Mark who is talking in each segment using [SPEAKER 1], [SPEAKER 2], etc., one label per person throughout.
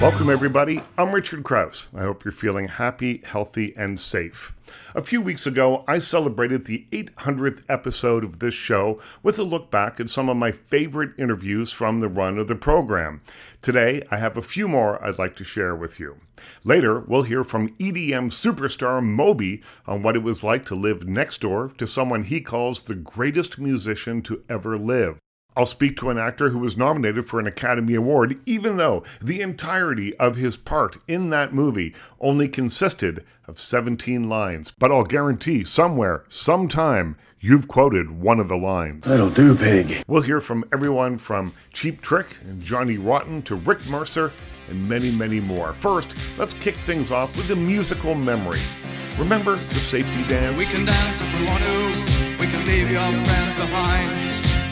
[SPEAKER 1] Welcome, everybody. I'm Richard Crouse. I hope you're feeling happy, healthy, and safe. A few weeks ago, I celebrated the 800th episode of this show with a look back at some of my favorite interviews from the run of the program. Today, I have a few more I'd like to share with you. Later, we'll hear from EDM superstar Moby on what it was like to live next door to someone he calls the greatest musician to ever live. I'll speak to an actor who was nominated for an Academy Award, even though the entirety of his part in that movie only consisted of 17 lines. But I'll guarantee somewhere, sometime, you've quoted one of the lines.
[SPEAKER 2] That'll do, pig.
[SPEAKER 1] We'll hear from everyone from Cheap Trick and Johnny Rotten to Rick Mercer and many, many more. First, let's kick things off with a musical memory. Remember the safety dance?
[SPEAKER 3] We can dance if we want to. We can leave your friends behind.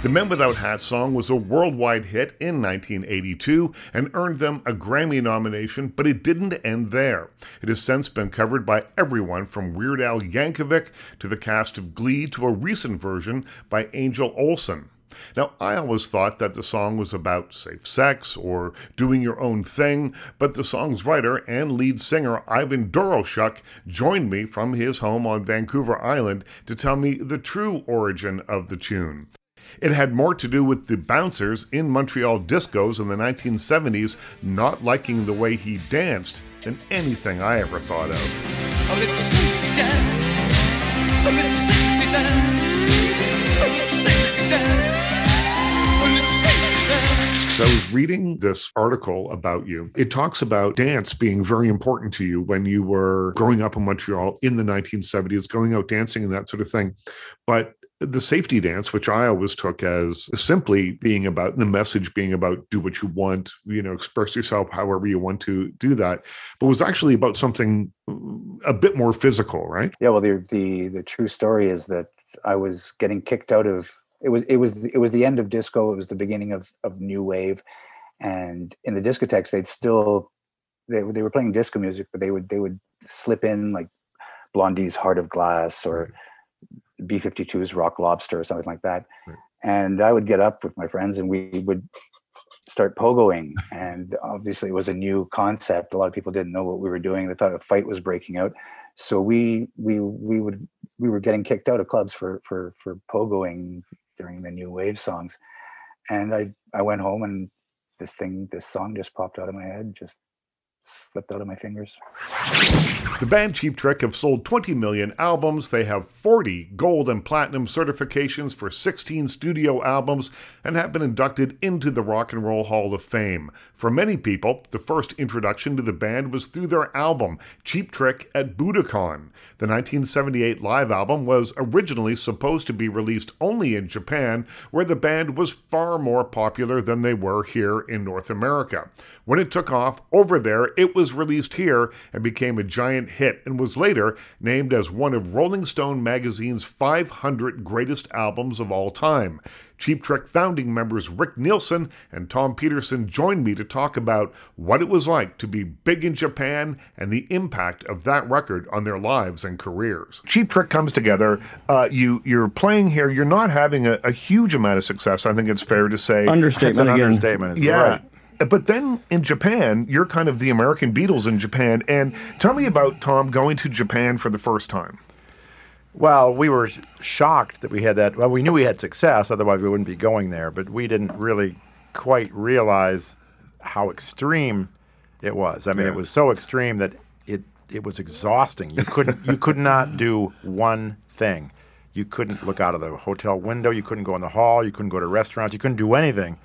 [SPEAKER 1] The Men Without Hats song was a worldwide hit in 1982 and earned them a Grammy nomination, but it didn't end there. It has since been covered by everyone from Weird Al Yankovic to the cast of Glee to a recent version by Angel Olsen. Now, I always thought that the song was about safe sex or doing your own thing, but the song's writer and lead singer Ivan Doroschuk joined me from his home on Vancouver Island to tell me the true origin of the tune. It had more to do with the bouncers in Montreal discos in the 1970s not liking the way he danced than anything I ever thought of.
[SPEAKER 3] Oh, it's a safety dance. Oh, it's a safety dance. Oh, it's a safety dance. Oh, it's a safety dance.
[SPEAKER 1] I was reading this article about you. It talks about dance being very important to you when you were growing up in Montreal in the 1970s, going out dancing and that sort of thing. But the safety dance, which I always took as simply being about the message being about do what you want, you know, express yourself however you want to do that, but was actually about something mm, a bit more physical, right?
[SPEAKER 4] Yeah, well, the the the true story is that I was getting kicked out of it was it was it was the end of disco. It was the beginning of of new wave, and in the discotheques they'd still they they were playing disco music, but they would they would slip in like Blondie's Heart of Glass or B52's Rock Lobster or something like that.
[SPEAKER 1] Right.
[SPEAKER 4] And I would get up with my friends and we would start pogoing. And obviously, it was a new concept. A lot of people didn't know what we were doing. They thought a fight was breaking out. So we we we would we were getting kicked out of clubs for for for pogoing during the new wave songs. And I I went home and this thing this song just popped out of my head, just slipped out of my fingers.
[SPEAKER 1] The band Cheap Trick have sold 20 million albums. They have 40 gold and platinum certifications for 16 studio albums and have been inducted into the Rock and Roll Hall of Fame. For many people, the first introduction to the band was through their album, Cheap Trick at Budokan. The 1978 live album was originally supposed to be released only in Japan, where the band was far more popular than they were here in North America. When it took off over there, it was released here and became a giant hit and was later named as one of Rolling Stone magazine's 500 greatest albums of all time. Cheap Trick founding members Rick Nielsen and Tom Petersson joined me to talk about what it was like to be big in Japan and the impact of that record on their lives and careers. Cheap Trick comes together. Uh, you you're playing here. You're not having a, a huge amount of success. I think it's fair to say.
[SPEAKER 5] Understatement
[SPEAKER 2] It's an
[SPEAKER 5] again.
[SPEAKER 2] understatement.
[SPEAKER 1] Yeah.
[SPEAKER 2] Right.
[SPEAKER 1] But then in Japan, you're kind of the American Beatles in Japan. And tell me about Tom going to Japan for the first time.
[SPEAKER 2] Well, we were shocked that we had that. Well, we knew we had success, otherwise we wouldn't be going there. But we didn't really quite realize how extreme it was. I mean,
[SPEAKER 1] Yeah.
[SPEAKER 2] it was so extreme that it it was exhausting. You couldn't you could not do one thing. You couldn't look out of the hotel window. You couldn't go in the hall. You couldn't go to restaurants. You couldn't do anything.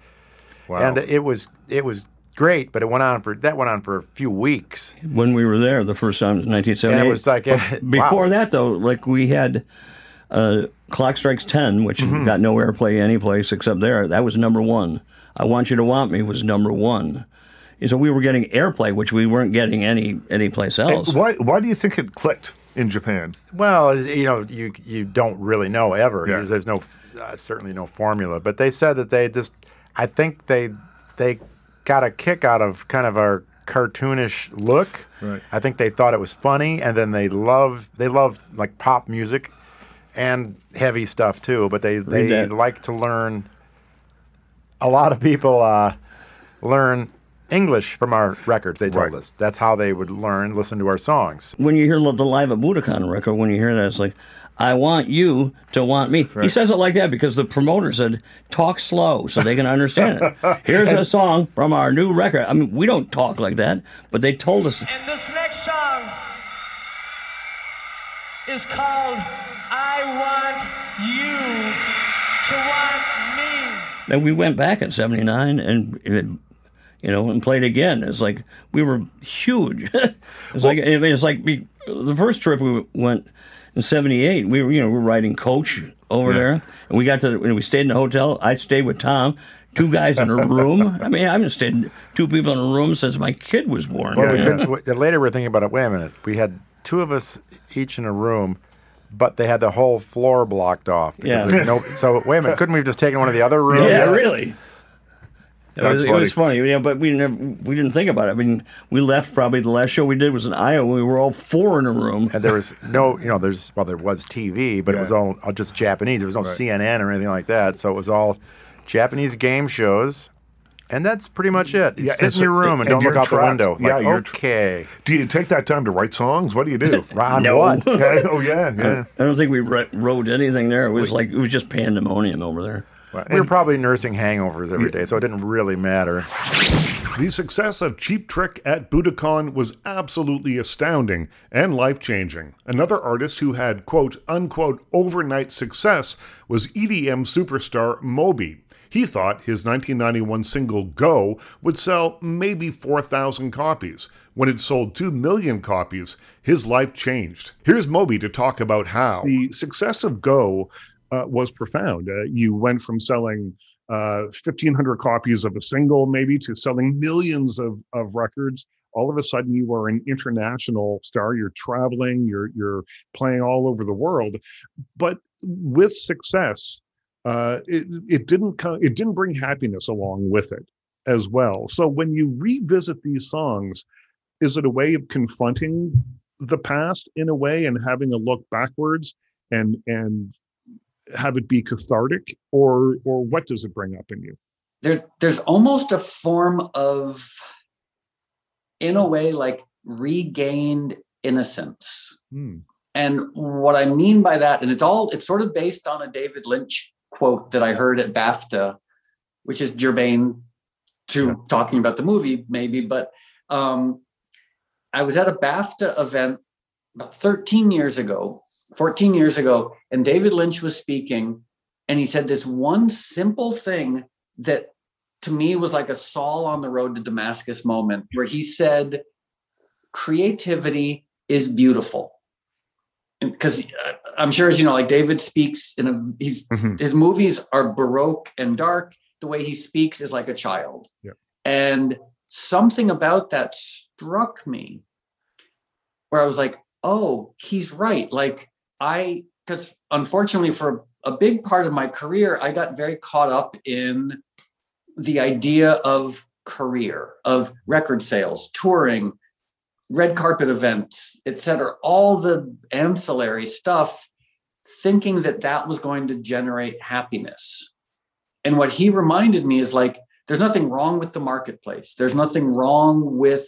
[SPEAKER 1] Wow.
[SPEAKER 2] And it was it was great, but it went on for that went on for a few weeks.
[SPEAKER 5] when we were there the first time in 1978.
[SPEAKER 2] And it was like,
[SPEAKER 5] But
[SPEAKER 2] wow.
[SPEAKER 5] before that though, like we had uh, Clock Strikes Ten, which
[SPEAKER 2] Mm-hmm.
[SPEAKER 5] got no airplay anyplace except there. That was number one. I Want You to Want Me was number one. And so we were getting airplay, which we weren't getting any anyplace else.
[SPEAKER 1] Why, why do you think it clicked in Japan?
[SPEAKER 2] Well, you know, you you don't really know ever.
[SPEAKER 1] Yeah.
[SPEAKER 2] There's, there's no uh, certainly no formula, but they said that they just. I think they they got a kick out of kind of our cartoonish look.
[SPEAKER 1] Right.
[SPEAKER 2] I think they thought it was funny, and then they love they love like pop music and heavy stuff too. But they they
[SPEAKER 5] that.
[SPEAKER 2] like to learn. A lot of people uh, learn English from our records. They told
[SPEAKER 1] Right.
[SPEAKER 2] us that's how they would learn, listen to our songs.
[SPEAKER 5] when you hear the live at Budokan record, when you hear that, it's like, I want you to want me. He says it like that because the promoter said, talk slow so they can understand it. Here's a song from our new record. I mean, we don't talk like that, but they told us.
[SPEAKER 6] And this next song is called I Want You to Want Me.
[SPEAKER 5] And we went back in '79 and, and, you know, and played again. It's like we were huge. it's like it's like we, the first trip we went in '78. We were, you know, we were riding coach over there, and we got to and we stayed in a hotel. I stayed with Tom. Two guys in a room. I mean, I haven't stayed two people in a room since my kid was born.
[SPEAKER 2] Well, we couldn't, later we're thinking about it. Wait a minute. We had two of us each in a room, but they had the whole floor blocked off. because
[SPEAKER 5] Yeah.
[SPEAKER 2] No, so wait a minute. Couldn't we have just taken one of the other rooms?
[SPEAKER 5] Yeah, really. It
[SPEAKER 1] That's
[SPEAKER 5] was, it was funny, yeah, but we never we didn't think about it. I mean, we left probably the last show we did was in Iowa. We were all four in a room.
[SPEAKER 2] And there was no, you know, there's well, there was TV, but it was all, all just Japanese. There was no CNN or anything like that. So it was all Japanese game shows. And that's pretty much it.
[SPEAKER 1] Yeah,
[SPEAKER 2] Sit in
[SPEAKER 1] so-
[SPEAKER 2] your room and,
[SPEAKER 1] and
[SPEAKER 2] don't look
[SPEAKER 1] you're
[SPEAKER 2] out the
[SPEAKER 1] trapped.
[SPEAKER 2] window.
[SPEAKER 1] Yeah,
[SPEAKER 2] Like,
[SPEAKER 1] you're tra-
[SPEAKER 2] okay.
[SPEAKER 1] Do you take that time to write songs? What do you do?
[SPEAKER 2] On
[SPEAKER 5] No.
[SPEAKER 2] what?
[SPEAKER 1] yeah, oh yeah, yeah.
[SPEAKER 5] I don't think we wrote anything there. It was like it was just pandemonium over there.
[SPEAKER 2] We were probably nursing hangovers every day, so it didn't really matter.
[SPEAKER 1] The success of Cheap Trick at Budokan was absolutely astounding and life changing. Another artist who had quote unquote overnight success was EDM superstar Moby. He thought his 1991 single Go would sell maybe 4,000 copies. When it sold 2 million copies, his life changed. Here's Moby to talk about how. The success of Go uh, was profound. Uh, you went from selling uh, 1,500 copies of a single, maybe, to selling millions of, of records. All of a sudden, you are an international star. You're traveling. You're you're playing all over the world. But with success, uh, it it didn't come. It didn't bring happiness along with it as well. So when you revisit these songs, is it a way of confronting the past in a way and having a look backwards and and have it be cathartic or or what does it bring up in you?
[SPEAKER 7] There there's almost a form of in a way like regained innocence.
[SPEAKER 1] Hmm.
[SPEAKER 7] and what i mean by that and it's all it's sort of based on a david lynch quote that i heard at bafta which is germane to talking about the movie maybe but um i was at a bafta event about 13 years ago 14 years ago and david lynch was speaking and he said this one simple thing that to me was like a Saul on the road to Damascus moment where he said, creativity is beautiful. Because I'm sure, as you know, like David speaks in a, he's,
[SPEAKER 1] Mhm.
[SPEAKER 7] his movies are Baroque and dark. The way he speaks is like a child.
[SPEAKER 1] Yeah.
[SPEAKER 7] And something about that struck me where I was like, oh, he's right. Like I, because unfortunately for a big part of my career, I got very caught up in the idea of career, of record sales, touring, red carpet events, etc., all the ancillary stuff, thinking that that was going to generate happiness. And what he reminded me is like, there's nothing wrong with the marketplace. There's nothing wrong with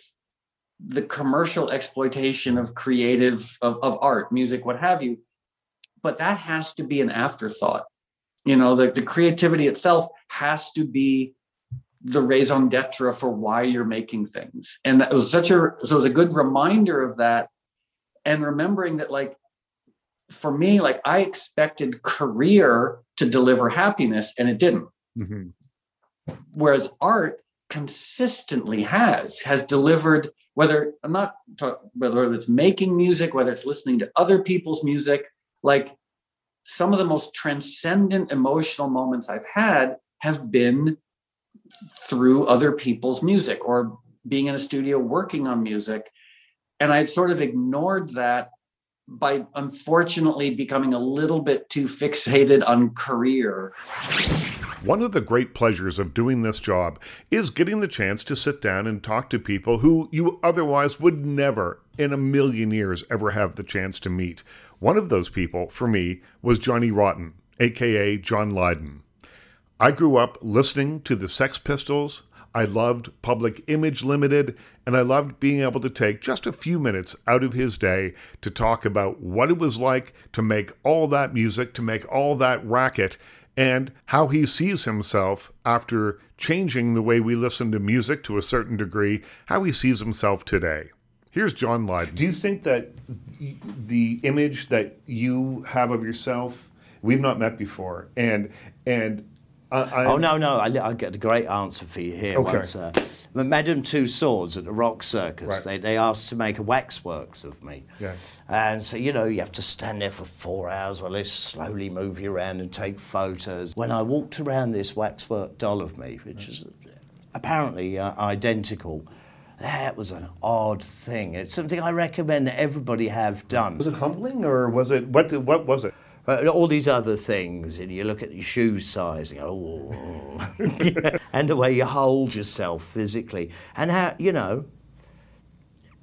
[SPEAKER 7] the commercial exploitation of creative, of, of art, music, what have you. But that has to be an afterthought. You know, the, the creativity itself has to be the raison d'etre for why you're making things. And that was such a so it was a good reminder of that. And remembering that, like, for me, like I expected career to deliver happiness and it didn't.
[SPEAKER 1] Mhm.
[SPEAKER 7] Whereas art consistently has, has delivered, whether I'm not talking whether it's making music, whether it's listening to other people's music, like some of the most transcendent emotional moments I've had have been through other people's music or being in a studio working on music. And I had sort of ignored that by unfortunately becoming a little bit too fixated on career.
[SPEAKER 1] One of the great pleasures of doing this job is getting the chance to sit down and talk to people who you otherwise would never in a million years ever have the chance to meet. One of those people, for me, was Johnny Rotten, aka John Lydon. I grew up listening to the Sex Pistols. I loved Public Image Limited, and I loved being able to take just a few minutes out of his day to talk about what it was like to make all that music, to make all that racket, and how he sees himself after changing the way we listen to music to a certain degree, how he sees himself today. Here's John Lydon. Do you think that the image that you have of yourself, we've not met before, and and I, I,
[SPEAKER 8] Oh no, no! I, I get a great answer for you here.
[SPEAKER 1] Okay.
[SPEAKER 8] Once, uh, Madame Tussauds at the Rock Circus,
[SPEAKER 1] Right.
[SPEAKER 8] they, they asked to make a waxworks of me.
[SPEAKER 1] Yeah.
[SPEAKER 8] And so, you know, you have to stand there for four hours while they slowly move you around and take photos. When I walked around this waxwork doll of me, which is apparently uh, identical, that was an odd thing. It's something I recommend that everybody have done.
[SPEAKER 1] was it humbling or was it what? What was it?
[SPEAKER 8] All these other things, and you look at your shoe size, and go, oh, and the way you hold yourself physically, and how you know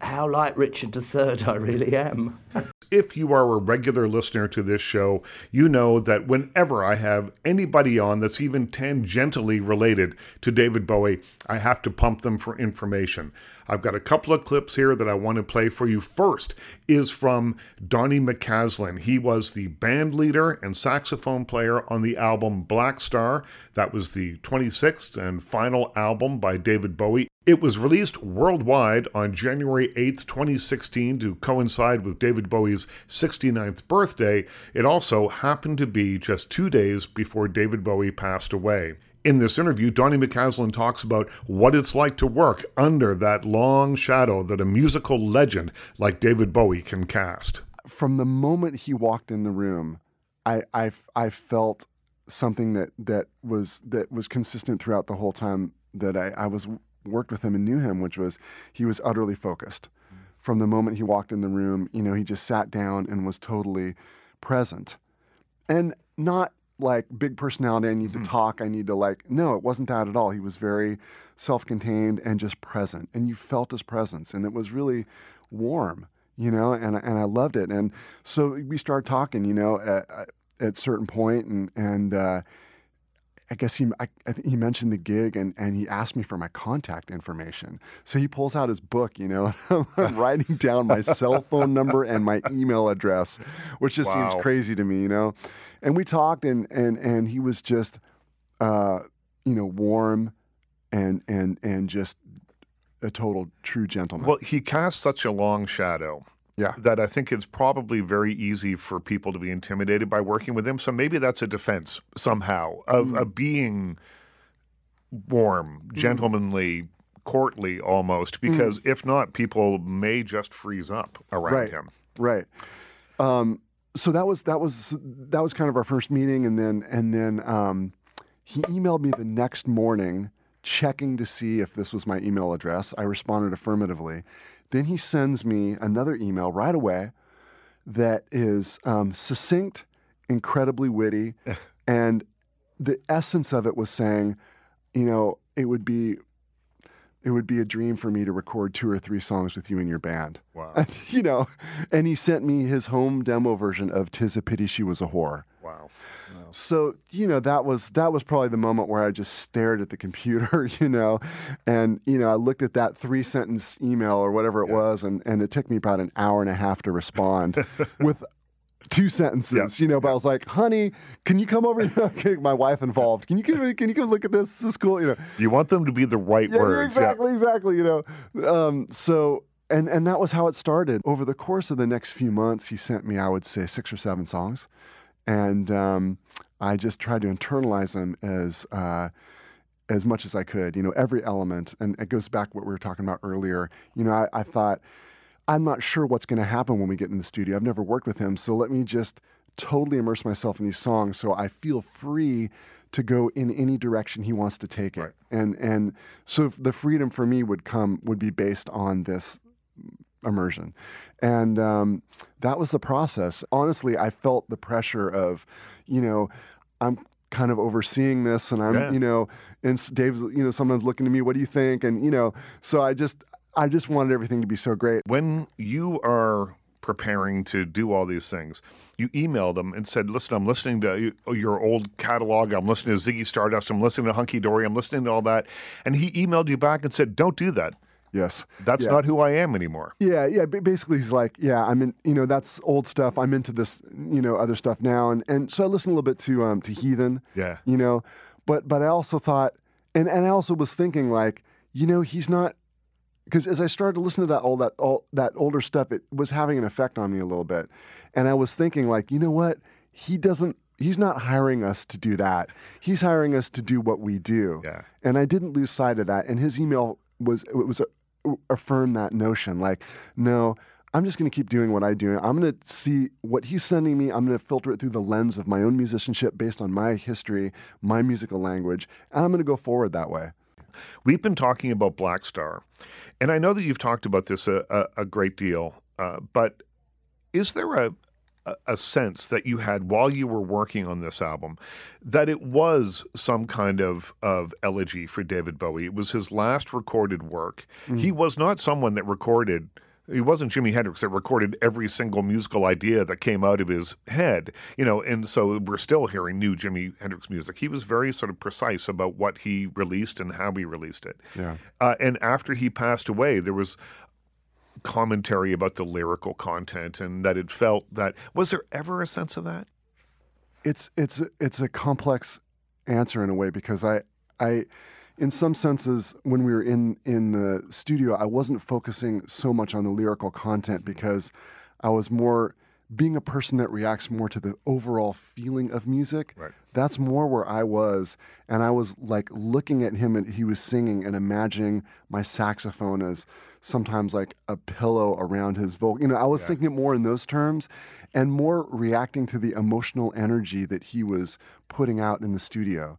[SPEAKER 8] how like Richard III I really am.
[SPEAKER 1] If you are a regular listener to this show, you know that whenever I have anybody on that's even tangentially related to David Bowie, I have to pump them for information. I've got a couple of clips here that I want to play for you. First is from Donny McCaslin. He was the band leader and saxophone player on the album Blackstar. That was the 26th and final album by David Bowie. It was released worldwide on January 8th, 2016, to coincide with David Bowie's 69th birthday. It also happened to be just two days before David Bowie passed away. In this interview, Donny McCaslin talks about what it's like to work under that long shadow that a musical legend like David Bowie can cast.
[SPEAKER 9] from the moment he walked in the room, I, I, I felt something that, that was that was consistent throughout the whole time that I, I was worked with him and knew him, which was he was utterly focused. From the moment he walked in the room, you know, he just sat down and was totally present, and not like big personality. I need to talk. I need to like. No, it wasn't that at all. He was very self-contained and just present, and you felt his presence, and it was really warm you know, and and I loved it. And so we started talking, you know, at, at certain point, and and uh, I guess he I, I think he mentioned the gig, and and he asked me for my contact information. So he pulls out his book, you know, and I'm writing down my cell phone number and my email address, which just
[SPEAKER 1] Wow.
[SPEAKER 9] seems crazy to me, you know. And we talked, and and and he was just, uh, you know, warm, and and and just a total true gentleman.
[SPEAKER 1] Well, he casts such a long shadow.
[SPEAKER 9] Yeah.
[SPEAKER 1] That I think it's probably very easy for people to be intimidated by working with him. So maybe that's a defense somehow of,
[SPEAKER 9] Mm.
[SPEAKER 1] of being warm, gentlemanly, courtly almost, because if not, people may just freeze up around
[SPEAKER 9] Mm. right,
[SPEAKER 1] him.
[SPEAKER 9] Right. Um, so that was that was that was kind of our first meeting, and then and then um, he emailed me the next morning, checking to see if this was my email address. I responded affirmatively. Then he sends me another email right away that is um, succinct, incredibly witty, and the essence of it was saying, you know, it would be it would be a dream for me to record two or three songs with you and your band.
[SPEAKER 1] Wow.
[SPEAKER 9] And, you know, and he sent me his home demo version of "Tis a Pity She Was a Whore."
[SPEAKER 1] Wow.
[SPEAKER 9] So you know that was that was probably the moment where I just stared at the computer, you know, and you know I looked at that three sentence email or whatever it was, and and it took me about an hour and a half to respond with two sentences, you know. But I was like, "Honey, can you come over? okay, my wife involved. Can you come? Can you come look at this? This is cool, you know."
[SPEAKER 1] You want them to be the right
[SPEAKER 9] Yeah,
[SPEAKER 1] words.
[SPEAKER 9] exactly, exactly. You know, um, so and and that was how it started. Over the course of the next few months, he sent me, I would say, six or seven songs, and um, I just tried to internalize them as. Uh, as much as I could, you know, every element, and it goes back to what we were talking about earlier. You know, I, I thought, I'm not sure what's going to happen when we get in the studio. I've never worked with him, so let me just totally immerse myself in these songs so I feel free to go in any direction he wants to take it. And and so the freedom for me would come would be based on this immersion, and um, that was the process. Honestly, I felt the pressure of, you know, I'm kind of overseeing this, and I'm,
[SPEAKER 1] Yeah.
[SPEAKER 9] you know, and Dave's, you know, someone's looking to me. What do you think? And you know, so I just, I just wanted everything to be so great.
[SPEAKER 1] when you are preparing to do all these things, you emailed him and said, "Listen, I'm listening to your old catalog. I'm listening to Ziggy Stardust. I'm listening to Hunky Dory. I'm listening to all that." And he emailed you back and said, "Don't do that.
[SPEAKER 9] Yes,
[SPEAKER 1] That's
[SPEAKER 9] Yeah.
[SPEAKER 1] not who I am anymore."
[SPEAKER 9] Yeah, yeah. Basically, he's like, yeah, I'm in. You know, that's old stuff. I'm into this, you know, other stuff now, and and so I listened a little bit to um to Heathen.
[SPEAKER 1] Yeah.
[SPEAKER 9] You know, but but I also thought, and and I also was thinking like, you know, he's not because as I started to listen to that all that all that older stuff, it was having an effect on me a little bit, and I was thinking like, you know what, he doesn't. He's not hiring us to do that. He's hiring us to do what we do.
[SPEAKER 1] Yeah.
[SPEAKER 9] And I didn't lose sight of that. And his email was it was a, affirm that notion. Like, no, I'm just going to keep doing what I do. I'm going to see what he's sending me. I'm going to filter it through the lens of my own musicianship based on my history, my musical language, and I'm going to go forward that way.
[SPEAKER 1] We've been talking about Blackstar, and I know that you've talked about this a, a, a great deal. Uh, but is there a, a sense that you had while you were working on this album that it was some kind of of elegy for David Bowie? It was his last recorded work. He was not someone that recorded. He wasn't Jimi Hendrix that recorded every single musical idea that came out of his head, you know, and so we're still hearing new Jimi Hendrix music. He was very sort of precise about what he released and how he released it.
[SPEAKER 9] Yeah.
[SPEAKER 1] Uh, and after he passed away, there was commentary about the lyrical content and that it felt that was there ever a sense of that?
[SPEAKER 9] it's it's a- it's a complex answer in a way because I I in some senses when we were in in the studio I wasn't focusing so much on the lyrical content because I was more being a person that reacts more to the overall feeling of music.
[SPEAKER 1] Right.
[SPEAKER 9] That's more where I was and I was like looking at him and he was singing and imagining my saxophone as sometimes like a pillow around his vocal. You know, I was thinking it more in those terms and more reacting to the emotional energy that he was putting out in the studio.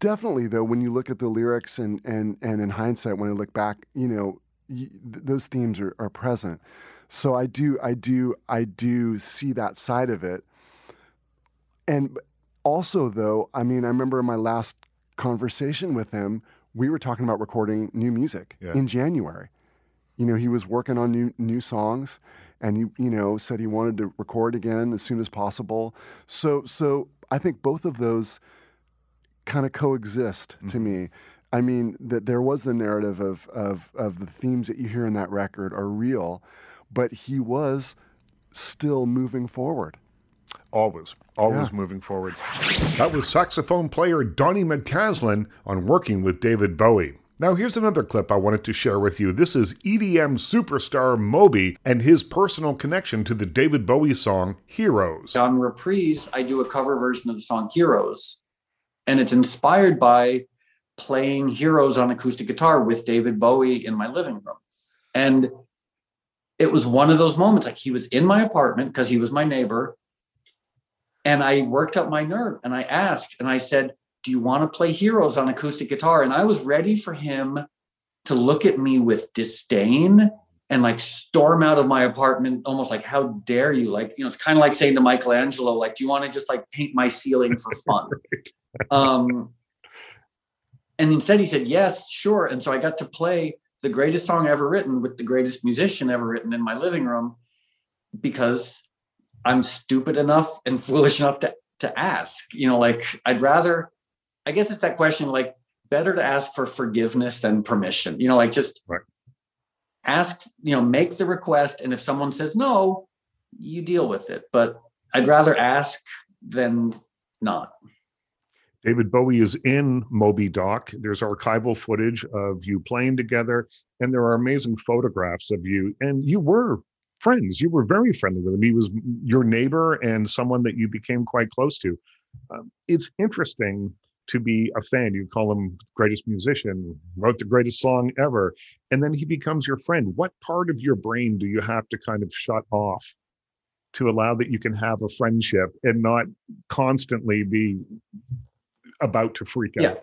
[SPEAKER 9] Definitely, though, when you look at the lyrics and and and in hindsight, when I look back, you know, y- th- those themes are, are present. So I do, I do, I do see that side of it. And also, though, I mean, I remember in my last conversation with him, we were talking about recording new music
[SPEAKER 1] Yeah.
[SPEAKER 9] in January. You know, he was working on new new songs, and he, you know, said he wanted to record again as soon as possible. So, so I think both of those kind of coexist to mm-hmm. me. I mean, that there was the narrative of, of of the themes that you hear in that record are real, but he was still moving forward.
[SPEAKER 1] Always, always
[SPEAKER 9] Yeah.
[SPEAKER 1] moving forward. That was saxophone player Donny McCaslin on working with David Bowie. Now, here's another clip I wanted to share with you. This is EDM superstar Moby and his personal connection to the David Bowie song Heroes.
[SPEAKER 7] on reprise i do a cover version of the song heroes and it's inspired by playing heroes on acoustic guitar with david bowie in my living room. And it was one of those moments like he was in my apartment because he was my neighbor. And i worked up my nerve and i asked and i said do you want to play heroes on acoustic guitar? And i was ready for him to look at me with disdain and like storm out of my apartment almost like how dare you? Like you know it's kind of like saying to michelangelo like do you want to just like paint my ceiling for fun um and instead he said yes sure. And so i got to play the greatest song ever written with the greatest musician ever written in my living room because i'm stupid enough and foolish enough to to ask you know like i'd rather i guess it's that question like better to ask for forgiveness than permission you know like just
[SPEAKER 1] Right.
[SPEAKER 7] ask you know make the request and if someone says no you deal with it. But i'd rather ask than not
[SPEAKER 1] David Bowie is in Moby Doc. There's archival footage of you playing together, and there are amazing photographs of you. And you were friends. You were very friendly with him. He was your neighbor and someone that you became quite close to. Um, it's interesting to be a fan. You call him greatest musician, wrote the greatest song ever, and then he becomes your friend. What part of your brain do you have to kind of shut off to allow that you can have a friendship and not constantly be about to freak
[SPEAKER 7] Yeah.
[SPEAKER 1] out?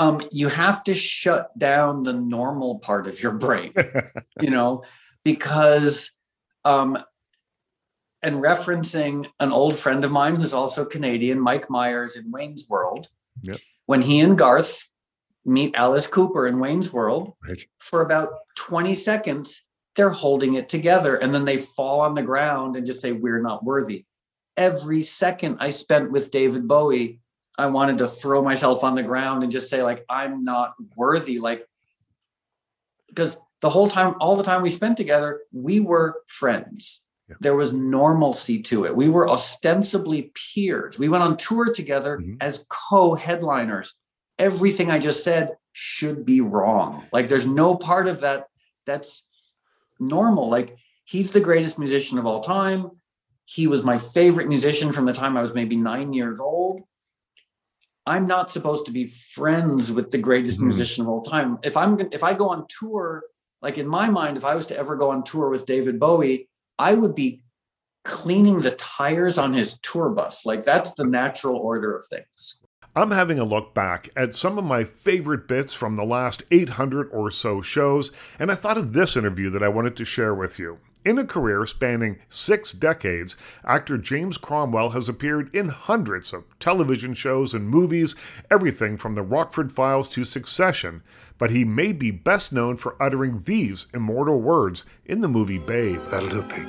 [SPEAKER 7] um you have to shut down the normal part of your brain you know because um and referencing an old friend of mine who's also Canadian, Mike Myers in Wayne's World.
[SPEAKER 1] Yep.
[SPEAKER 7] When he and Garth meet Alice Cooper in Wayne's World,
[SPEAKER 1] Right.
[SPEAKER 7] for about 20 seconds, they're holding it together and then they fall on the ground and just say, We're not worthy. Every second I spent with David Bowie, I wanted to throw myself on the ground and just say, like, I'm not worthy. Like, because the whole time, all the time we spent together, we were friends.
[SPEAKER 1] Yeah.
[SPEAKER 7] There was normalcy to it. We were ostensibly peers. We went on tour together
[SPEAKER 1] Mhm.
[SPEAKER 7] as co headliners. Everything I just said should be wrong. Like, there's no part of that that's normal. Like, he's the greatest musician of all time. He was my favorite musician from the time I was maybe nine years old. I'm not supposed to be friends with the greatest
[SPEAKER 1] Mhm.
[SPEAKER 7] musician of all time. If I'm if I go on tour, like in my mind, if I was to ever go on tour with David Bowie, I would be cleaning the tires on his tour bus. Like that's the natural order of things.
[SPEAKER 1] I'm having a look back at some of my favorite bits from the last 800 or so shows, and I thought of this interview that I wanted to share with you. In a career spanning six decades, actor James Cromwell has appeared in hundreds of television shows and movies, everything from The Rockford Files to Succession, but he may be best known for uttering these immortal words in the movie Babe.
[SPEAKER 10] That'll do, pig.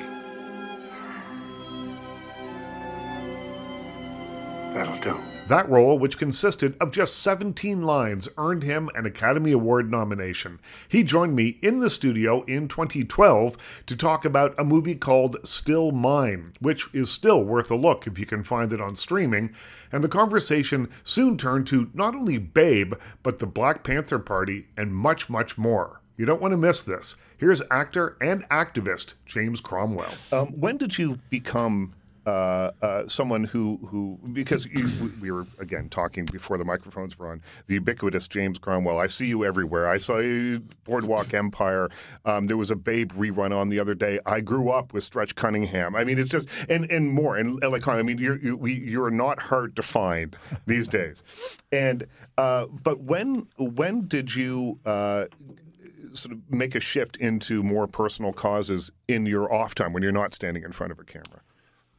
[SPEAKER 10] That'll do.
[SPEAKER 1] That role, which consisted of just 17 lines, earned him an Academy Award nomination. He joined me in the studio in 2012 to talk about a movie called Still Mine, which is still worth a look if you can find it on streaming. And the conversation soon turned to not only Babe, but the Black Panther Party and much, much more. You don't want to miss this. Here's actor and activist James Cromwell. Um, when did you become uh, uh, someone who who because you, we were again talking before the microphones were on the ubiquitous James Cromwell. I see you everywhere. I saw Boardwalk Empire. Um, there was a Babe rerun on the other day. I grew up with Stretch Cunningham. I mean, it's just and and more and like I mean, you're you, we, you're not hard to find these days. And uh, but when when did you? Uh, sort of make a shift into more personal causes in your off time when you're not standing in front of a camera.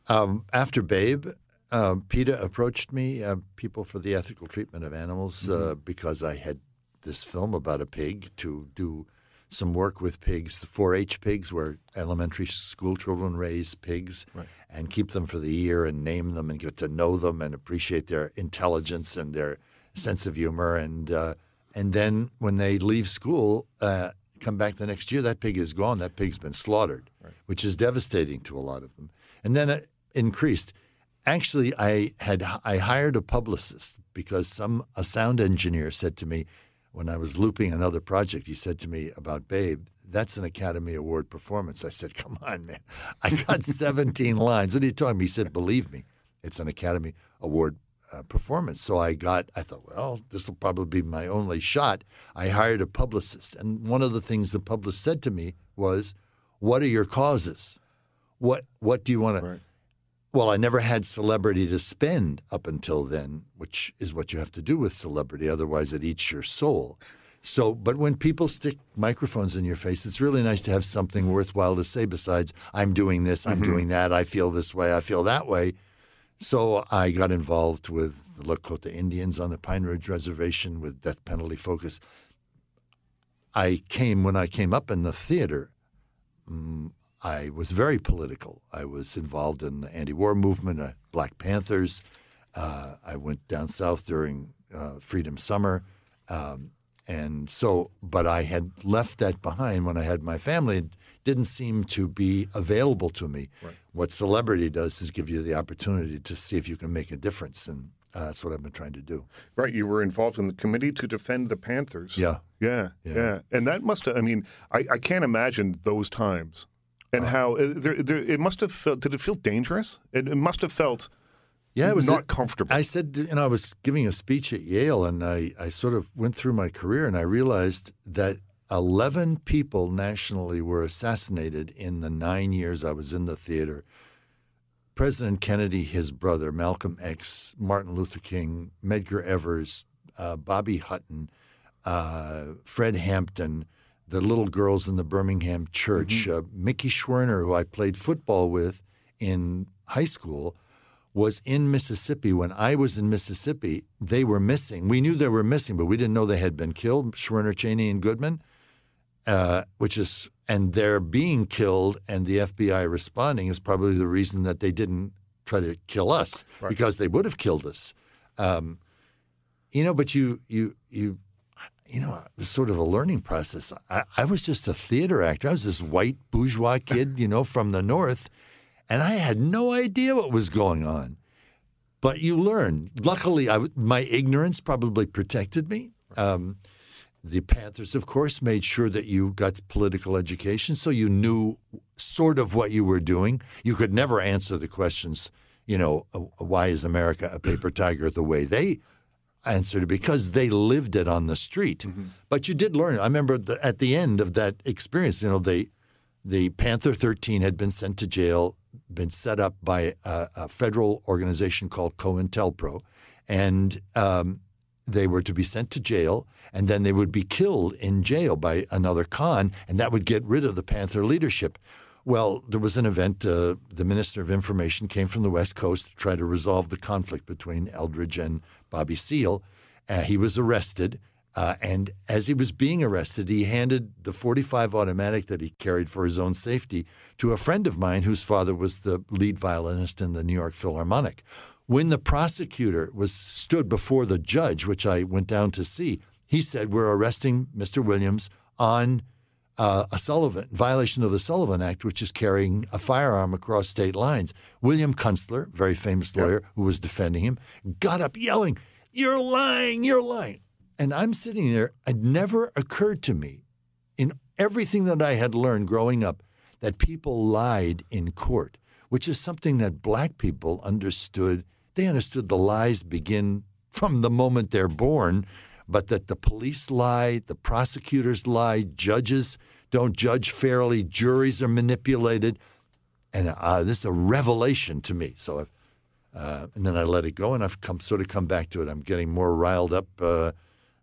[SPEAKER 11] Um, after Babe, um, PETA approached me, uh, People for the Ethical Treatment of Animals, uh, because I had this film about a pig to do some work with pigs, the 4-H pigs, where elementary school children raise pigs and keep them for the year and name them and get to know them and appreciate their intelligence and their sense of humor. And uh, and then when they leave school, uh, come back the next year, that pig is gone. That pig's been slaughtered, which is devastating to a lot of them. And then it increased. Actually, I had I hired a publicist because some a sound engineer said to me when I was looping another project. He said to me about Babe, "That's an Academy Award performance." I said, "Come on, man! I got 17 lines. What are you talking?" about? He said, "Believe me, it's an Academy Award uh, performance." So I got. I thought, well, this will probably be my only shot. I hired a publicist, and one of the things the publicist said to me was, "What are your causes? What What do you want to?" Well, I never had celebrity to spend up until then, which is what you have to do with celebrity. Otherwise, it eats your soul. So, but when people stick microphones in your face, it's really nice to have something worthwhile to say besides, I'm doing this, I'm
[SPEAKER 1] Mhm.
[SPEAKER 11] doing that, I feel this way, I feel that way. So I got involved with the Lakota Indians on the Pine Ridge Reservation with death penalty focus. I came, when I came up in the theater, mm, I was very political. I was involved in the anti-war movement, uh, Black Panthers. Uh, I went down south during uh, Freedom Summer, um, and so. But I had left that behind when I had my family. It didn't seem to be available to me. What celebrity does is give you the opportunity to see if you can make a difference, and uh, that's what I've been trying to do.
[SPEAKER 1] Right, you were involved in the committee to defend the Panthers.
[SPEAKER 11] Yeah.
[SPEAKER 1] yeah, yeah,
[SPEAKER 11] Yeah.
[SPEAKER 1] and that must have. I mean, I, I can't imagine those times and how uh, there, there, it must have felt. Did it feel dangerous? It, it must have felt.
[SPEAKER 11] Yeah, it was
[SPEAKER 1] not comfortable.
[SPEAKER 11] I said, you know, I was giving a speech at Yale, and I, I sort of went through my career, and I realized that 11 people nationally were assassinated in the nine years I was in the theater. President Kennedy, his brother, Malcolm X, Martin Luther King, Medgar Evers, uh, Bobby Hutton, uh, Fred Hampton, the little girls in the Birmingham church. Uh, Mickey Schwerner, who I played football with in high school, was in Mississippi when I was in Mississippi. They were missing. We knew they were missing, but we didn't know they had been killed. Schwerner, Chaney, and Goodman, uh, which is and their being killed and the FBI responding is probably the reason that they didn't try to kill us because they would have killed us. Um, you know, but you you you you know, it was sort of a learning process. I, I was just a theater actor. I was this white bourgeois kid, you know, from the north, and I had no idea what was going on. But you learn. Luckily, I, my ignorance probably protected me. Um, the Panthers, of course, made sure that you got political education, so you knew sort of what you were doing. You could never answer the questions, you know, uh, why is America a paper tiger the way they answered it because they lived it on the street. But you did learn. I remember the, at the end of that experience, you know, they, the Panther 13 had been sent to jail, been set up by a, a federal organization called COINTELPRO, and um, they were to be sent to jail, and then they would be killed in jail by another con, and that would get rid of the Panther leadership. Well, there was an event. Uh, the Minister of Information came from the West Coast to try to resolve the conflict between Eldridge and Bobby Seale. Uh, he was arrested, uh, and as he was being arrested, he handed the 45 automatic that he carried for his own safety to a friend of mine whose father was the lead violinist in the New York Philharmonic. When the prosecutor was stood before the judge, which I went down to see, he said, "We're arresting Mr. Williams on." Uh, a Sullivan violation of the Sullivan Act, which is carrying a firearm across state lines. William Kunstler, very famous lawyer who was defending him, got up yelling, "You're lying! You're lying!" And I'm sitting there. It never occurred to me, in everything that I had learned growing up, that people lied in court, which is something that black people understood. They understood the lies begin from the moment they're born but that the police lie, the prosecutors lie, judges don't judge fairly, juries are manipulated, and uh, this is a revelation to me. So, I've, uh, and then I let it go, and I've come sort of come back to it. I'm getting more riled up uh,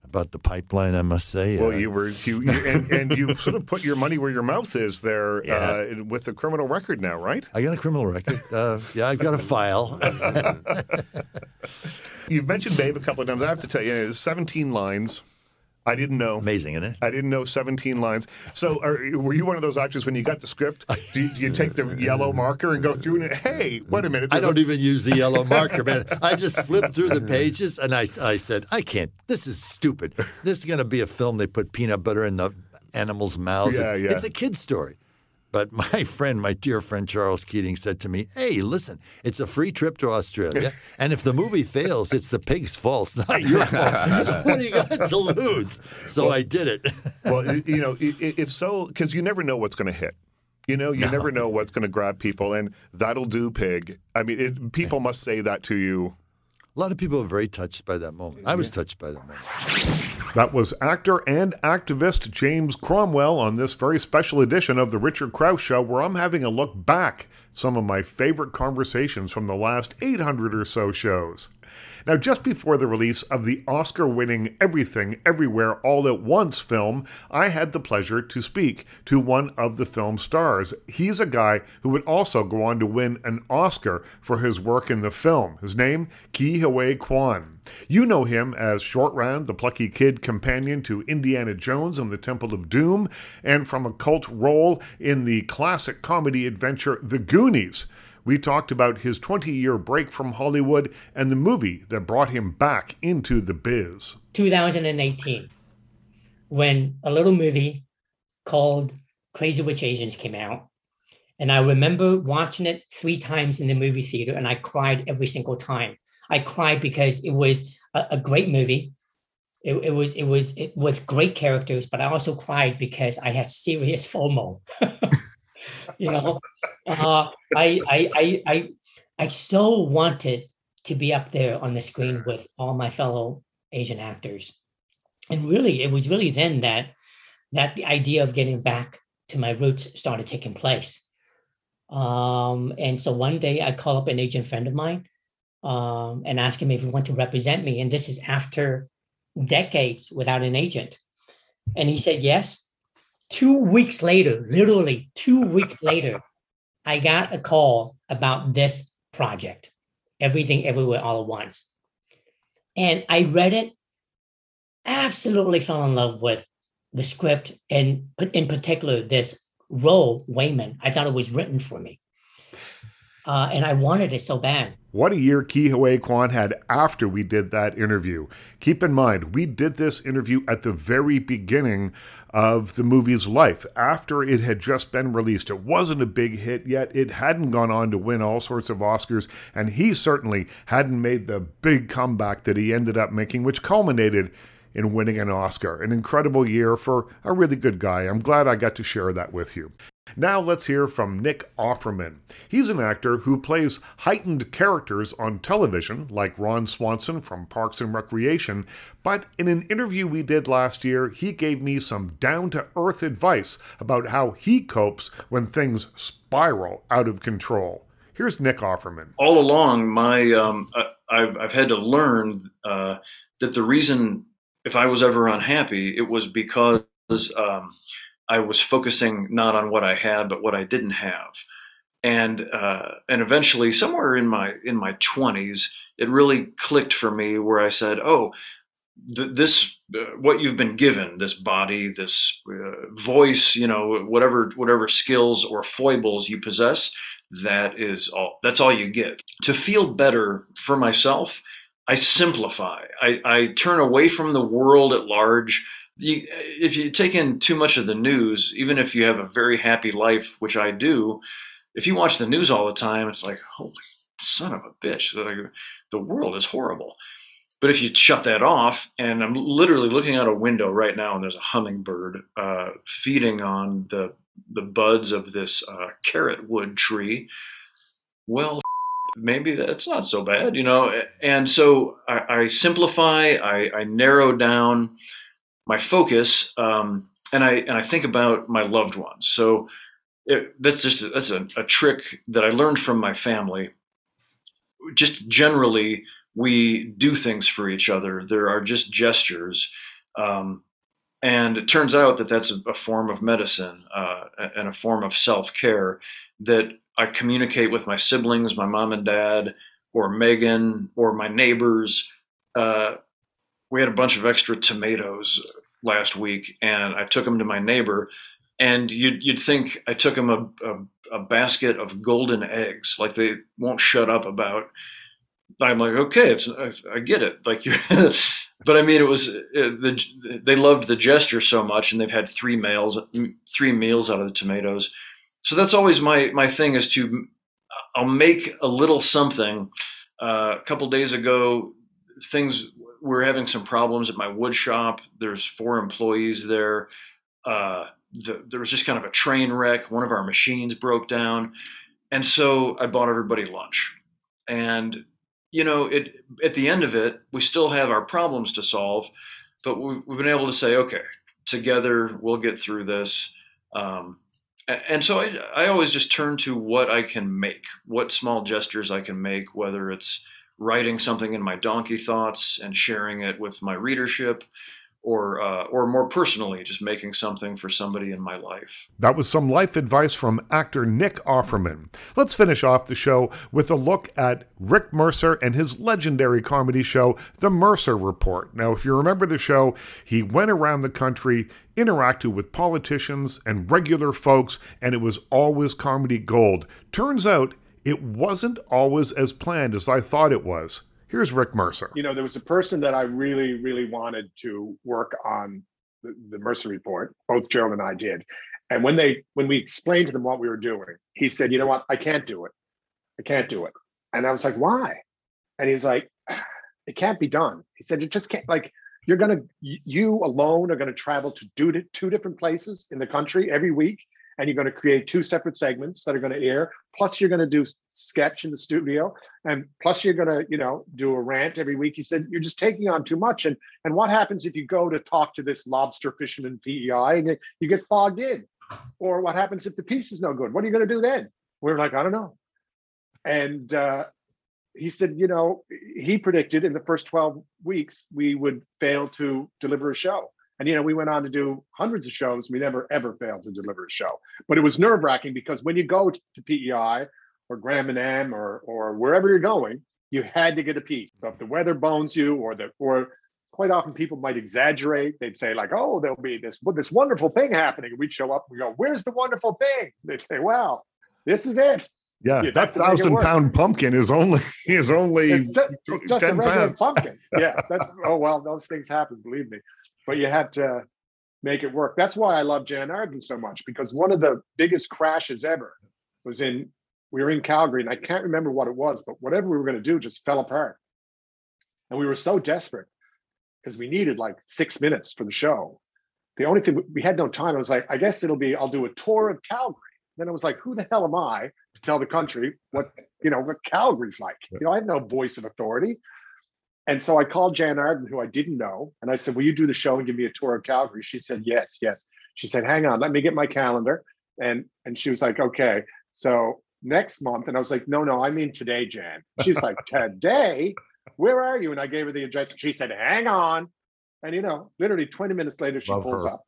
[SPEAKER 11] about the pipeline, I must say.
[SPEAKER 1] Well,
[SPEAKER 11] Uh,
[SPEAKER 1] you were you, you and, and you sort of put your money where your mouth is there
[SPEAKER 11] Yeah.
[SPEAKER 1] uh, with the criminal record now, right?
[SPEAKER 11] I got a criminal record. Uh, yeah, I've got a file.
[SPEAKER 1] You've mentioned Babe a couple of times. I have to tell you, it's 17 lines. I didn't know.
[SPEAKER 11] Amazing, isn't it?
[SPEAKER 1] I didn't know 17 lines. So, are, were you one of those actors when you got the script? Do you, do you take the yellow marker and go through and hey, wait a minute?
[SPEAKER 11] I don't even use the yellow marker, man. I just flipped through the pages and I, I said, I can't. This is stupid. This is going to be a film they put peanut butter in the animals' mouths.
[SPEAKER 1] Yeah, yeah.
[SPEAKER 11] It's a kid's story. But my friend, my dear friend Charles Keating said to me, Hey, listen, it's a free trip to Australia. And if the movie fails, it's the pig's fault, it's not your fault. So what do you got to lose? So I did it.
[SPEAKER 1] well, you know, it, it- it's so because you never know what's going to hit. You know, you never know what's going to grab people, and that'll do, pig. I mean, it, people must say that to you.
[SPEAKER 11] A lot of people are very touched by that moment. I was touched by that moment.
[SPEAKER 1] That was actor and activist James Cromwell on this very special edition of the Richard Crouse Show, where I'm having a look back at some of my favorite conversations from the last 800 or so shows. Now, just before the release of the Oscar winning Everything Everywhere All at Once film, I had the pleasure to speak to one of the film stars. He's a guy who would also go on to win an Oscar for his work in the film. His name, Ke Huy Quan. You know him as Short Round, the plucky kid companion to Indiana Jones and the Temple of Doom, and from a cult role in the classic comedy adventure The Goonies. We talked about his 20 year break from Hollywood and the movie that brought him back into the biz.
[SPEAKER 10] 2018 when a little movie called Crazy Rich Asians came out. And I remember watching it three times in the movie theater, and I cried every single time. I cried because it was a, a great movie. It, it was it was it, with great characters, but I also cried because I had serious FOMO. you know, uh, I, I I I I so wanted to be up there on the screen with all my fellow Asian actors, and really, it was really then that that the idea of getting back to my roots started taking place. Um, and so one day I call up an Asian friend of mine um, and ask him if he want to represent me. And this is after decades without an agent. And he said yes. Two weeks later, literally two weeks later, I got a call about this project, Everything Everywhere All at Once. And I read it, absolutely fell in love with the script and in particular this role, Waymond. I thought it was written for me. Uh, and I wanted it so bad.
[SPEAKER 1] What a year Ke Huy Quan had after we did that interview. Keep in mind, we did this interview at the very beginning of the movie's life, after it had just been released. It wasn't a big hit yet, it hadn't gone on to win all sorts of Oscars, and he certainly hadn't made the big comeback that he ended up making, which culminated in winning an Oscar. An incredible year for a really good guy. I'm glad I got to share that with you. Now let's hear from Nick Offerman. He's an actor who plays heightened characters on television, like Ron Swanson from Parks and Recreation, but in an interview we did last year, he gave me some down to earth advice about how he copes when things spiral out of control. Here's Nick Offerman.
[SPEAKER 12] All along, my um, I've, I've had to learn uh, that the reason if I was ever unhappy, it was because um, I was focusing not on what I had, but what I didn't have. And uh, and eventually, somewhere in my in my twenties, it really clicked for me where I said, "Oh, th- this uh, what you've been given, this body, this uh, voice, you know, whatever whatever skills or foibles you possess, that is all. That's all you get. To feel better for myself, I simplify. I, I turn away from the world at large." You, if you take in too much of the news, even if you have a very happy life, which I do, if you watch the news all the time, it's like, holy son of a bitch, the world is horrible. But if you shut that off, and I'm literally looking out a window right now, and there's a hummingbird uh, feeding on the the buds of this uh, carrot wood tree. Well, maybe that's not so bad, you know. And so I, I simplify, I, I narrow down my focus um, and I and I think about my loved ones. So it, that's just a, that's a, a trick that I learned from my family. Just generally, we do things for each other. There are just gestures. Um, and it turns out that that's a, a form of medicine uh, and a form of self care that I communicate with my siblings, my mom and dad, or Megan, or my neighbors. Uh, we had a bunch of extra tomatoes last week, and I took them to my neighbor, and you'd you'd think I took him a, a, a basket of golden eggs, like they won't shut up about. I'm like, okay, it's I, I get it, like you. but I mean, it was it, the, they loved the gesture so much, and they've had three meals, three meals out of the tomatoes. So that's always my my thing is to I'll make a little something. Uh, a couple days ago, things we're having some problems at my wood shop. There's four employees there. Uh, the, there was just kind of a train wreck. One of our machines broke down, and so I bought everybody lunch. And you know, it at the end of it, we still have our problems to solve, but we, have been able to say, okay, together we'll get through this. Um, and so I, I always just turn to what I can make, what small gestures I can make, whether it's writing something in my donkey thoughts and sharing it with my readership or uh, or more personally, just making something for somebody in my life.
[SPEAKER 1] That was some life advice from actor Nick Offerman. Let's finish off the show with a look at Rick Mercer and his legendary comedy show, The Mercer Report. Now, if you remember the show, he went around the country, interacted with politicians and regular folks, and it was always comedy gold. Turns out it wasn't always as planned as I thought it was. Here's Rick Mercer.
[SPEAKER 13] You know, there was a person that I really, really wanted to work on the, the Mercer report. Both Gerald and I did. And when they when we explained to them what we were doing, he said, "You know what? I can't do it. I can't do it." And I was like, "Why?" And he was like, ah, "It can't be done." He said, "It just can't. Like, you're gonna you alone are gonna travel to do two different places in the country every week and you're going to create two separate segments that are going to air. Plus you're going to do sketch in the studio and plus you're going to you know do a rant every week. He said you're just taking on too much and and what happens if you go to talk to this lobster fisherman pei and you get fogged in? Or what happens if the piece is no good? What are you going to do then? We are like i don't know. And uh, he said you know he predicted in the first 12 weeks we would fail to deliver a show And you know, we went on to do hundreds of shows. We never ever failed to deliver a show. But it was nerve wracking because when you go to PEI or Grand Manan or or wherever you're going, you had to get a piece. So if the weather bones you, or the or quite often people might exaggerate. They'd say like, "Oh, there'll be this this wonderful thing happening." And we'd show up. and We go, "Where's the wonderful thing?" They'd say, "Well, this is it."
[SPEAKER 1] Yeah,
[SPEAKER 13] You'd
[SPEAKER 1] that
[SPEAKER 13] have to make it
[SPEAKER 1] thousand
[SPEAKER 13] work.
[SPEAKER 1] pumpkin is only is only
[SPEAKER 13] It's just, it's just a regular
[SPEAKER 1] pounds.
[SPEAKER 13] pumpkin. Yeah, that's oh well, those things happen, believe me. But you have to make it work. That's why I love Jann Arden so much because one of the biggest crashes ever was in we were in Calgary and I can't remember what it was, but whatever we were going to do just fell apart. And we were so desperate because we needed like six minutes for the show. The only thing we had no time. I was like, I guess it'll be I'll do a tour of Calgary. Then I was like, who the hell am I to tell the country what you know what Calgary's like? You know, I have no voice of authority. And so I called Jann Arden, who I didn't know, and I said, Will you do the show and give me a tour of Calgary? She said, Yes, yes. She said, Hang on, let me get my calendar. And and she was like, Okay. So next month, and I was like, No, no, I mean today, Jann. She's like, Today? Where are you? And I gave her the address. and She said, Hang on. And you know, literally 20 minutes later, she
[SPEAKER 1] Love
[SPEAKER 13] pulls
[SPEAKER 1] her.
[SPEAKER 13] up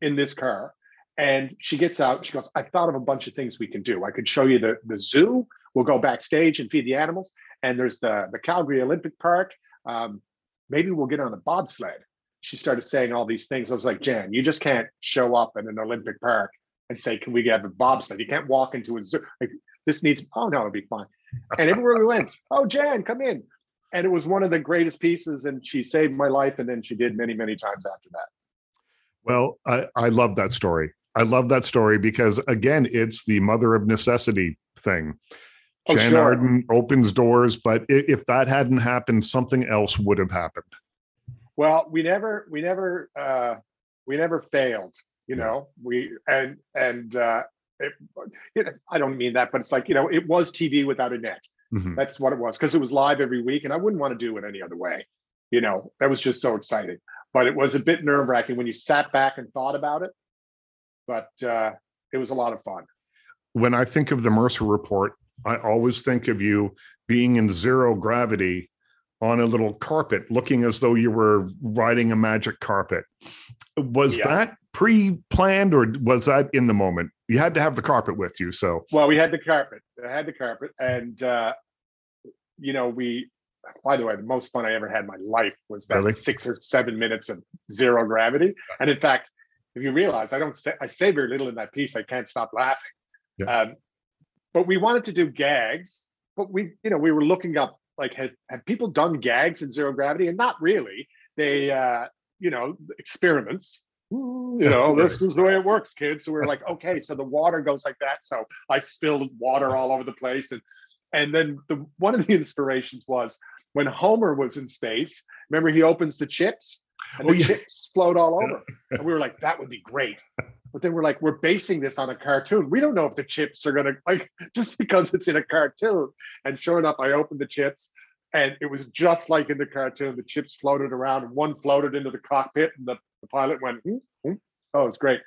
[SPEAKER 13] in this car and she gets out she goes, I thought of a bunch of things we can do. I could show you the, the zoo. We'll go backstage and feed the animals. And there's the, the Calgary Olympic Park. Um, maybe we'll get on a bobsled. She started saying all these things. I was like, Jann, you just can't show up in an Olympic park and say, Can we have a bobsled? You can't walk into a zoo. Like, this needs, oh no, it'll be fine. And everywhere we went, oh, Jann, come in. And it was one of the greatest pieces. And she saved my life. And then she did many, many times after that.
[SPEAKER 1] Well, I, I love that story. I love that story because again, it's the mother of necessity thing.
[SPEAKER 13] Oh,
[SPEAKER 1] Jann
[SPEAKER 13] sure.
[SPEAKER 1] Arden opens doors, but if that hadn't happened, something else would have happened.
[SPEAKER 13] Well, we never, we never, uh, we never failed. You know, we and and uh, it, know, I don't mean that, but it's like you know, it was TV without a net.
[SPEAKER 1] Mhm.
[SPEAKER 13] That's what it was because it was live every week, and I wouldn't want to do it any other way. You know, that was just so exciting. But it was a bit nerve wracking when you sat back and thought about it. But uh, it was a lot of fun.
[SPEAKER 1] When I think of the Mercer report, I always think of you being in zero gravity on a little carpet, looking as though you were riding a magic carpet. Was
[SPEAKER 13] Yeah.
[SPEAKER 1] that pre-planned or was that in the moment? You had to have the carpet with you, so
[SPEAKER 13] Well, we had the carpet. I had the carpet, and uh, you know, we. By the way, the most fun I ever had in my life was that
[SPEAKER 1] Really?
[SPEAKER 13] six or seven minutes of zero gravity. And in fact, if you realize, I don't say I say very little in that piece. I can't stop laughing.
[SPEAKER 1] Yeah.
[SPEAKER 13] Um, but we wanted to do gags, but we, you know, we were looking up like had had people done gags in zero gravity, and not really. They, uh, you know, experiments. "Ooh, You know, this is the way it works, kids. So we are like, okay, so the water goes like that. So I spilled water all over the place, and and then the one of the inspirations was when Homer was in space. Remember, he opens the chips, and
[SPEAKER 1] Oh,
[SPEAKER 13] the
[SPEAKER 1] yeah.
[SPEAKER 13] chips float all over, and we were like, that would be great. But then we're like, we're basing this on a cartoon. We don't know if the chips are gonna like just because it's in a cartoon. And sure enough, I opened the chips, and it was just like in the cartoon. The chips floated around, one floated into the cockpit, and the, the pilot went, "Hmm, hmm." "Oh, it was great."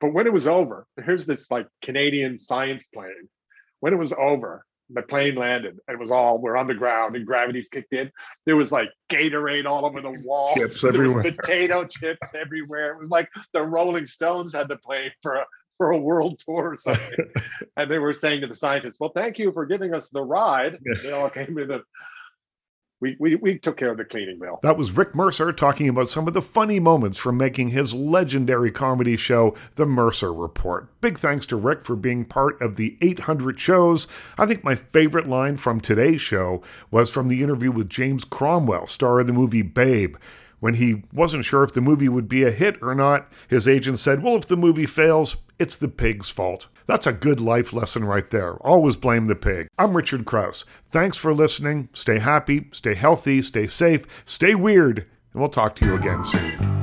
[SPEAKER 13] But when it was over, here's this like Canadian science plane. When it was over, the plane landed. and It was all we're on the ground, and gravity's kicked in. There was like Gatorade all over the wall.
[SPEAKER 1] Chips everywhere.
[SPEAKER 13] potato chips everywhere. It was like the Rolling Stones had the plane for a for a world tour or something. and they were saying to the scientists, "Well, thank you for giving us the ride." They all came in. a. We, we, we took care of the cleaning bill.
[SPEAKER 1] That was Rick Mercer talking about some of the funny moments from making his legendary comedy show, The Mercer Report. Big thanks to Rick for being part of the 800 shows. I think my favorite line from today's show was from the interview with James Cromwell, star of the movie Babe. When he wasn't sure if the movie would be a hit or not, his agent said, Well, if the movie fails, it's the pig's fault. That's a good life lesson right there. Always blame the pig. I'm Richard Crouse. Thanks for listening. Stay happy, stay healthy, stay safe, stay weird, and we'll talk to you again soon.